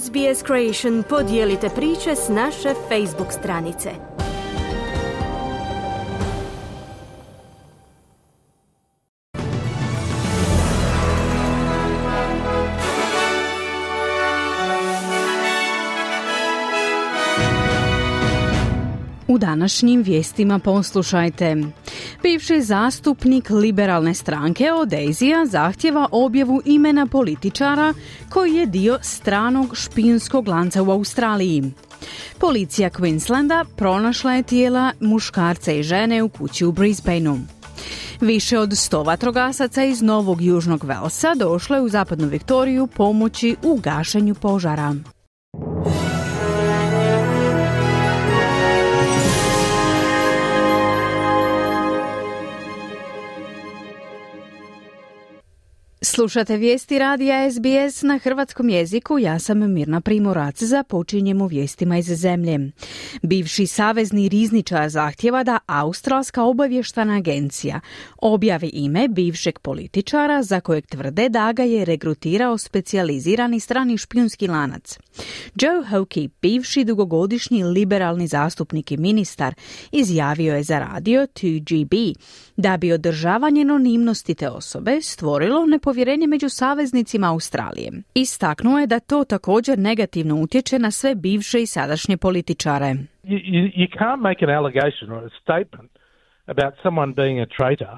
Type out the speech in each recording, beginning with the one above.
SBS Creation podijelite priče s naše Facebook stranice. U današnjim vijestima poslušajte. Bivši zastupnik liberalne stranke Odezija zahtjeva objavu imena političara koji je dio stranog špijunskog lanca u Australiji. Policija Queenslanda pronašla je tijela muškarca i žene u kući u Brisbaneu. Više od 100 vatrogasaca iz Novog Južnog Velsa došlo je u zapadnu Viktoriju pomoći u gašenju požara. Slušate vijesti radija SBS na hrvatskom jeziku. Ja sam Mirna Primorac. Započinjemo vijestima iz zemlje. Bivši savezni rizničar zahtjeva da Australska obavještana agencija objavi ime bivšeg političara za kojeg tvrde da ga je regrutirao specijalizirani strani špijunski lanac. Joe Hockey, bivši dugogodišnji liberalni zastupnik i ministar, izjavio je za radio 2GB da bi održavanje anonimnosti te osobe stvorilo nepovjerenje među saveznicima Australije. Istaknuo je da to također negativno utječe na sve bivše i sadašnje političare. You, you, can't make an allegation or a statement about someone being a traitor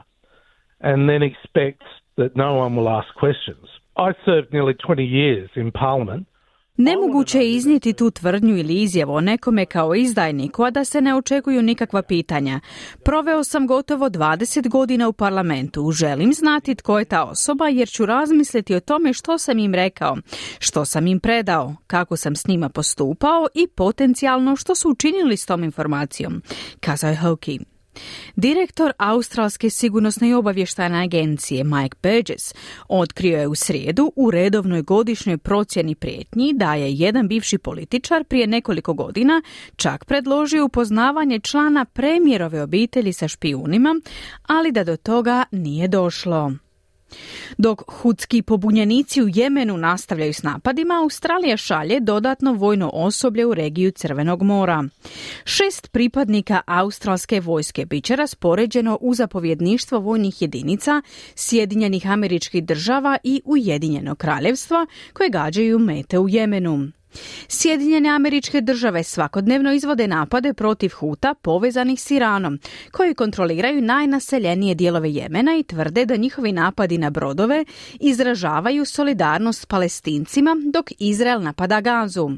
and then expect that no one will ask questions. I served nearly 20 years in Parliament Nemoguće je iznijeti tu tvrdnju ili izjavu o nekome kao izdajniku, a da se ne očekuju nikakva pitanja. Proveo sam gotovo 20 godina u parlamentu. Želim znati tko je ta osoba jer ću razmisliti o tome što sam im rekao, što sam im predao, kako sam s njima postupao i potencijalno što su učinili s tom informacijom, kazao je Hoki. Direktor Australske sigurnosne i obavještajne agencije Mike Burgess otkrio je u srijedu u redovnoj godišnjoj procjeni prijetnji da je jedan bivši političar prije nekoliko godina čak predložio upoznavanje člana premijerove obitelji sa špijunima, ali da do toga nije došlo. Dok hudski pobunjenici u Jemenu nastavljaju s napadima, Australija šalje dodatno vojno osoblje u regiju Crvenog mora. Šest pripadnika australske vojske bit će raspoređeno u zapovjedništvo vojnih jedinica Sjedinjenih američkih država i Ujedinjenog kraljevstva koje gađaju mete u Jemenu. Sjedinjene američke države svakodnevno izvode napade protiv Huta povezanih s Iranom, koji kontroliraju najnaseljenije dijelove Jemena i tvrde da njihovi napadi na brodove izražavaju solidarnost s palestincima dok Izrael napada Gazu.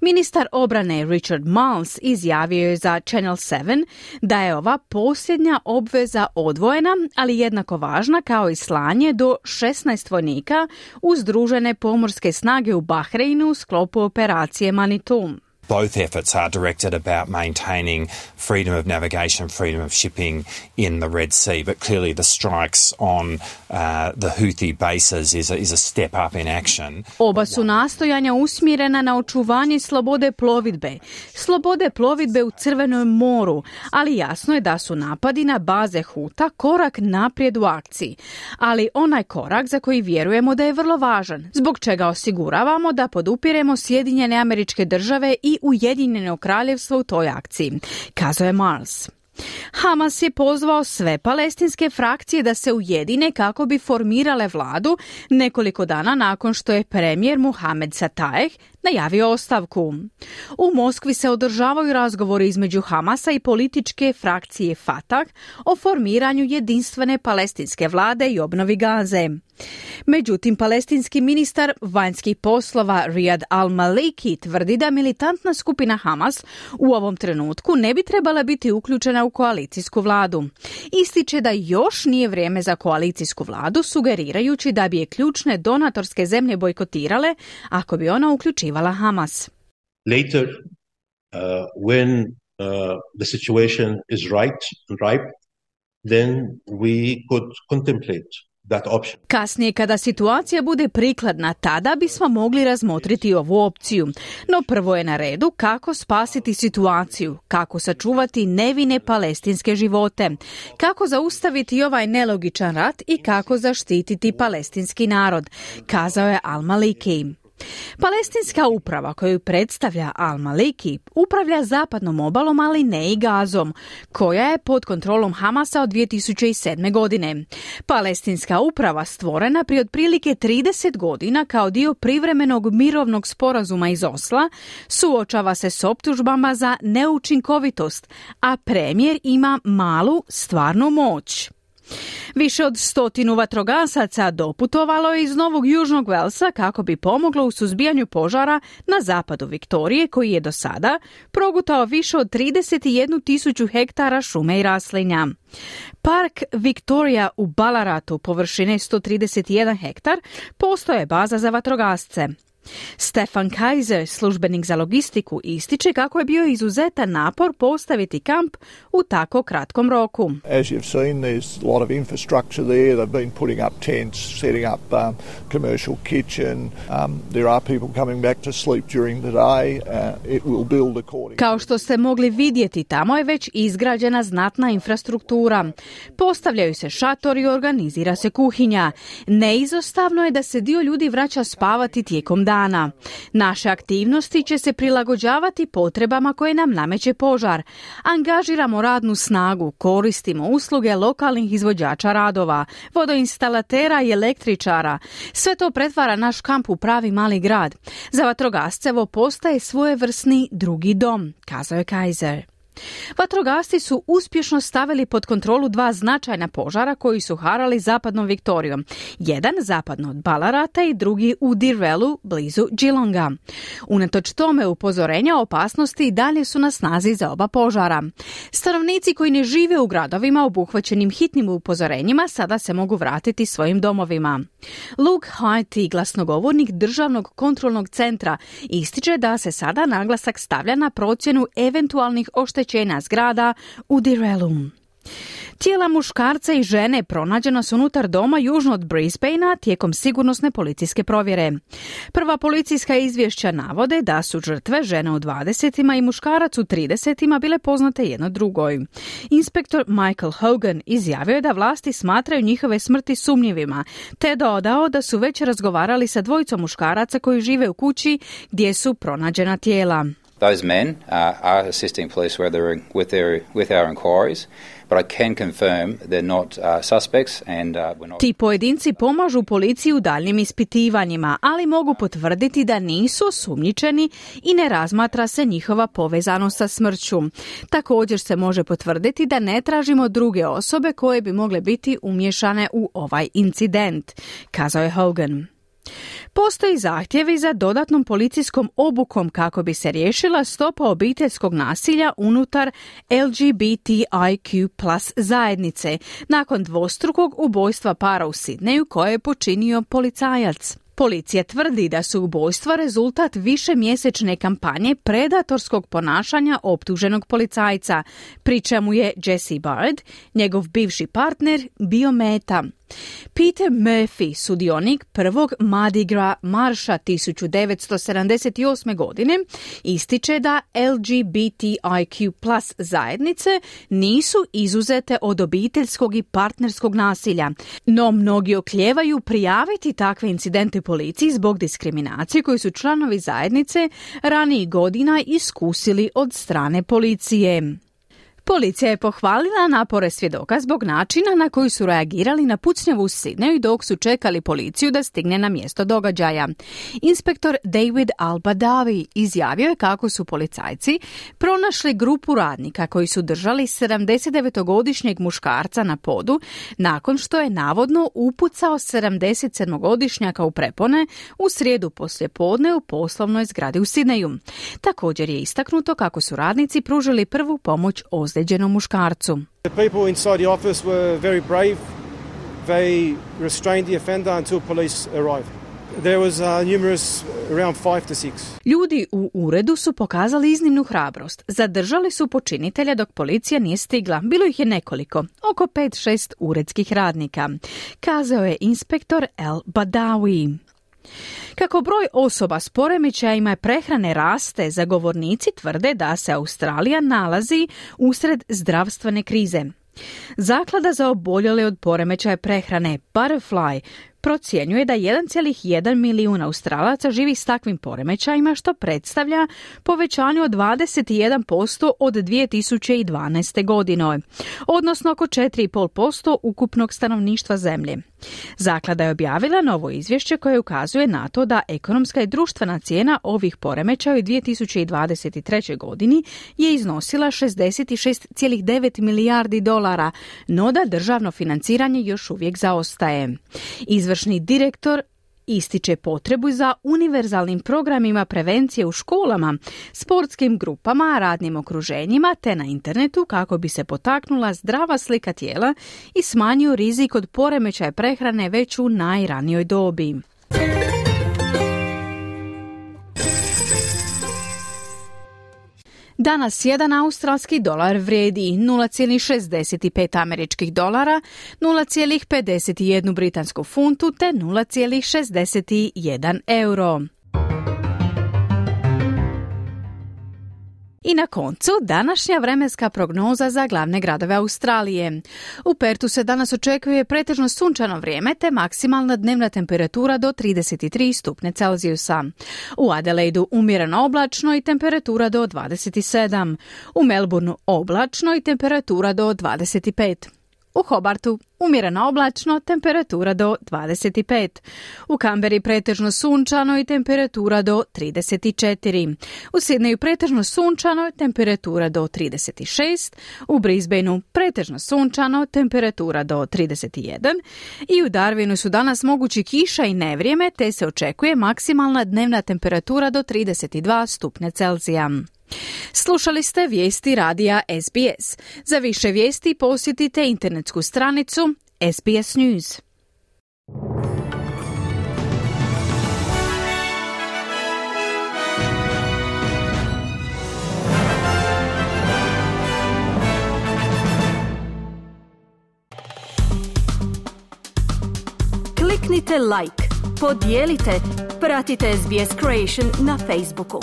Ministar obrane Richard Miles izjavio je za Channel 7 da je ova posljednja obveza odvojena, ali jednako važna kao i slanje do 16 vojnika uz združene pomorske snage u Bahreinu u sklopu operacije Manitou. Both efforts are directed about maintaining freedom of navigation, freedom of shipping in the Red Sea. But clearly, the strikes on uh, the Houthi bases is a, is a step up in action. Oba su nastojanja usmjerena na očuvanje slobode plovidbe, slobode plovidbe u Crvenom moru, ali jasno je da su napadi na baze Huta korak naprijed u akciji. Ali onaj korak za koji vjerujemo da je vrlo važan, zbog čega osiguravamo da podupiremo Sjedinjene američke države i Ujedinjeno kraljevstvo u toj akciji, kazao je Mars. Hamas je pozvao sve palestinske frakcije da se ujedine kako bi formirale vladu nekoliko dana nakon što je premijer Muhammed Satajeh najavio ostavku. U Moskvi se održavaju razgovori između Hamasa i političke frakcije Fatah o formiranju jedinstvene palestinske vlade i obnovi Gaze. Međutim, palestinski ministar vanjskih poslova Riyad al-Maliki tvrdi da militantna skupina Hamas u ovom trenutku ne bi trebala biti uključena u koalicijsku vladu. Ističe da još nije vrijeme za koalicijsku vladu, sugerirajući da bi je ključne donatorske zemlje bojkotirale ako bi ona uključivala Hamas. Later, uh, when uh, the situation is right ripe, then we could contemplate that option. Kasnije kada situacija bude prikladna, tada bismo mogli razmotriti ovu opciju. No prvo je na redu kako spasiti situaciju, kako sačuvati nevine palestinske živote, kako zaustaviti ovaj nelogičan rat i kako zaštititi palestinski narod, kazao je Al-Maliki. Palestinska uprava koju predstavlja Al-Maliki upravlja zapadnom obalom, ali ne i gazom, koja je pod kontrolom Hamasa od 2007. godine. Palestinska uprava stvorena prije otprilike 30 godina kao dio privremenog mirovnog sporazuma iz Osla suočava se s optužbama za neučinkovitost, a premijer ima malu stvarnu moć. Više od stotinu vatrogasaca doputovalo je iz Novog Južnog Velsa kako bi pomoglo u suzbijanju požara na zapadu Viktorije koji je do sada progutao više od 31 tisuću hektara šume i raslinja. Park Victoria u Balaratu površine 131 hektar postoje baza za vatrogasce. Stefan Kaiser, službenik za logistiku, ističe kako je bio izuzetan napor postaviti kamp u tako kratkom roku. As you've seen, there's a lot of infrastructure there. They've been putting up tents, setting up um, commercial kitchen. Um, there are people coming back to sleep during the day. Uh, it will build according. Kao što ste mogli vidjeti, tamo je već izgrađena znatna infrastruktura. Postavljaju se šatori organizira se kuhinja. Neizostavno je da se dio ljudi vraća spavati tijekom dana dana. Naše aktivnosti će se prilagođavati potrebama koje nam nameće požar. Angažiramo radnu snagu, koristimo usluge lokalnih izvođača radova, vodoinstalatera i električara. Sve to pretvara naš kamp u pravi mali grad. Za vatrogascevo postaje svojevrsni drugi dom, kazao je Kaiser. Vatrogasci su uspješno stavili pod kontrolu dva značajna požara koji su harali zapadnom Viktorijom. Jedan zapadno od Balarata i drugi u Dirvelu blizu Geelonga. Unatoč tome upozorenja opasnosti dalje su na snazi za oba požara. Stanovnici koji ne žive u gradovima obuhvaćenim hitnim upozorenjima sada se mogu vratiti svojim domovima. Luke Haiti, glasnogovornik Državnog kontrolnog centra, ističe da se sada naglasak stavlja na procjenu eventualnih oštećenja oštećenja zgrada u Direlum. Tijela muškarca i žene pronađena su unutar doma južno od Brisbanea tijekom sigurnosne policijske provjere. Prva policijska izvješća navode da su žrtve žene u 20 i muškarac u 30 bile poznate jedno drugoj. Inspektor Michael Hogan izjavio je da vlasti smatraju njihove smrti sumnjivima, te dodao da su već razgovarali sa dvojicom muškaraca koji žive u kući gdje su pronađena tijela. Those men uh, are assisting police with, their, with, their, with our inquiries, but I can confirm they're not uh, suspects and uh, we're not... Ti pojedinci pomažu policiji u daljnjim ispitivanjima, ali mogu potvrditi da nisu osumnjičeni i ne razmatra se njihova povezanost sa smrću. Također se može potvrditi da ne tražimo druge osobe koje bi mogle biti umješane u ovaj incident, kazao je Hogan. Postoji zahtjevi za dodatnom policijskom obukom kako bi se riješila stopa obiteljskog nasilja unutar LGBTIQ plus zajednice nakon dvostrukog ubojstva para u Sidneju koje je počinio policajac. Policija tvrdi da su ubojstva rezultat više mjesečne kampanje predatorskog ponašanja optuženog policajca, pri čemu je Jesse Bard, njegov bivši partner, bio meta. Peter Murphy, sudionik prvog Mardi Gras marša 1978. godine, ističe da LGBTIQ plus zajednice nisu izuzete od obiteljskog i partnerskog nasilja, no mnogi okljevaju prijaviti takve incidente policiji zbog diskriminacije koju su članovi zajednice ranijih godina iskusili od strane policije. Policija je pohvalila napore svjedoka zbog načina na koji su reagirali na pucnjavu u Sidneju dok su čekali policiju da stigne na mjesto događaja. Inspektor David Albadavi izjavio je kako su policajci pronašli grupu radnika koji su držali 79-godišnjeg muškarca na podu nakon što je navodno upucao 77-godišnjaka u prepone u srijedu poslje podne u poslovnoj zgradi u Sidneju. Također je istaknuto kako su radnici pružili prvu pomoć ozlijeđenom muškarcu. The people inside the office were very brave. They restrained the offender until police arrived. There was uh, numerous, around five to six. Ljudi u uredu su pokazali iznimnu hrabrost. Zadržali su počinitelja dok policija nije stigla. Bilo ih je nekoliko, oko 5-6 uredskih radnika. Kazao je inspektor El Badawi. Kako broj osoba s poremećajima prehrane raste, zagovornici tvrde da se Australija nalazi usred zdravstvene krize. Zaklada za oboljele od poremećaja prehrane Butterfly procjenjuje da 1,1 milijuna Australaca živi s takvim poremećajima što predstavlja povećanje od 21% od 2012. godine, odnosno oko 4,5% ukupnog stanovništva zemlje. Zaklada je objavila novo izvješće koje ukazuje na to da ekonomska i društvena cijena ovih poremećaja u 2023. godini je iznosila 66,9 milijardi dolara, no da državno financiranje još uvijek zaostaje. Izvršni direktor ističe potrebu za univerzalnim programima prevencije u školama, sportskim grupama, radnim okruženjima te na internetu kako bi se potaknula zdrava slika tijela i smanjio rizik od poremećaja prehrane već u najranijoj dobi. Danas jedan australski dolar vredi 0,65 američkih dolara, 0,51 britansku funtu te 0,61 euro. I na koncu današnja vremenska prognoza za glavne gradove Australije. U Pertu se danas očekuje pretežno sunčano vrijeme te maksimalna dnevna temperatura do 33 stupne Celzijusa. U Adelaidu umjereno oblačno i temperatura do 27. U Melbourneu oblačno i temperatura do 25. U Hobartu umjereno oblačno, temperatura do 25. U Kamberi pretežno sunčano i temperatura do 34. U Sidneju pretežno sunčano, temperatura do 36. U Brisbaneu pretežno sunčano, temperatura do 31. I u Darwinu su danas mogući kiša i nevrijeme, te se očekuje maksimalna dnevna temperatura do 32 stupne Celzija. Slušali ste vijesti radija SBS. Za više vijesti posjetite internetsku stranicu SBS News. Kliknite like, podijelite, pratite SBS Creation na Facebooku.